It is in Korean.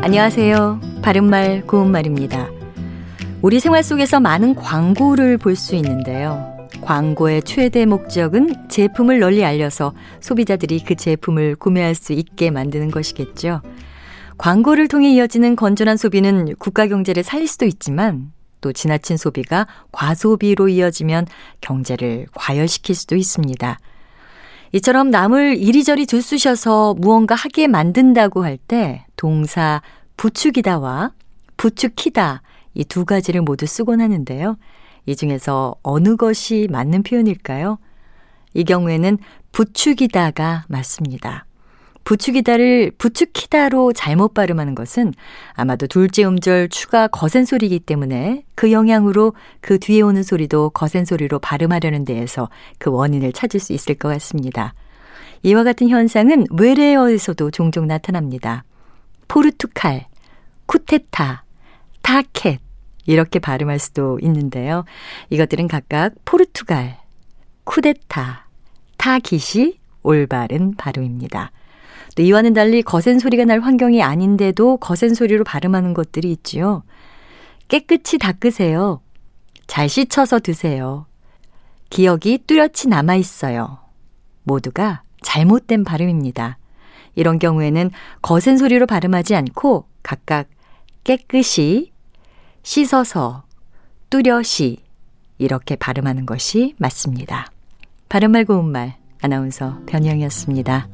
안녕하세요. 바른말 고운말입니다. 우리 생활 속에서 많은 광고를 볼 수 있는데요. 광고의 최대 목적은 제품을 널리 알려서 소비자들이 그 제품을 구매할 수 있게 만드는 것이겠죠. 광고를 통해 이어지는 건전한 소비는 국가 경제를 살릴 수도 있지만 또 지나친 소비가 과소비로 이어지면 경제를 과열시킬 수도 있습니다. 이처럼 남을 이리저리 들쑤셔서 무언가 하게 만든다고 할 때 동사 부추기다와 부추키다 이 두 가지를 모두 쓰곤 하는데요. 이 중에서 어느 것이 맞는 표현일까요? 이 경우에는 부추기다가 맞습니다. 부추기다를 부추키다로 잘못 발음하는 것은 아마도 둘째 음절 추가 거센 소리이기 때문에 그 영향으로 그 뒤에 오는 소리도 거센 소리로 발음하려는 데에서 그 원인을 찾을 수 있을 것 같습니다. 이와 같은 현상은 외래어에서도 종종 나타납니다. 포르투칼, 쿠테타, 타켓 이렇게 발음할 수도 있는데요. 이것들은 각각 포르투갈, 쿠데타, 타깃이 올바른 발음입니다. 또 이와는 달리 거센 소리가 날 환경이 아닌데도 거센 소리로 발음하는 것들이 있지요. 깨끗이 닦으세요. 잘 씻어서 드세요. 기억이 뚜렷이 남아 있어요. 모두가 잘못된 발음입니다. 이런 경우에는 거센 소리로 발음하지 않고 각각 깨끗이, 씻어서, 뚜렷이 이렇게 발음하는 것이 맞습니다. 바른말 고운말 아나운서 변형이었습니다.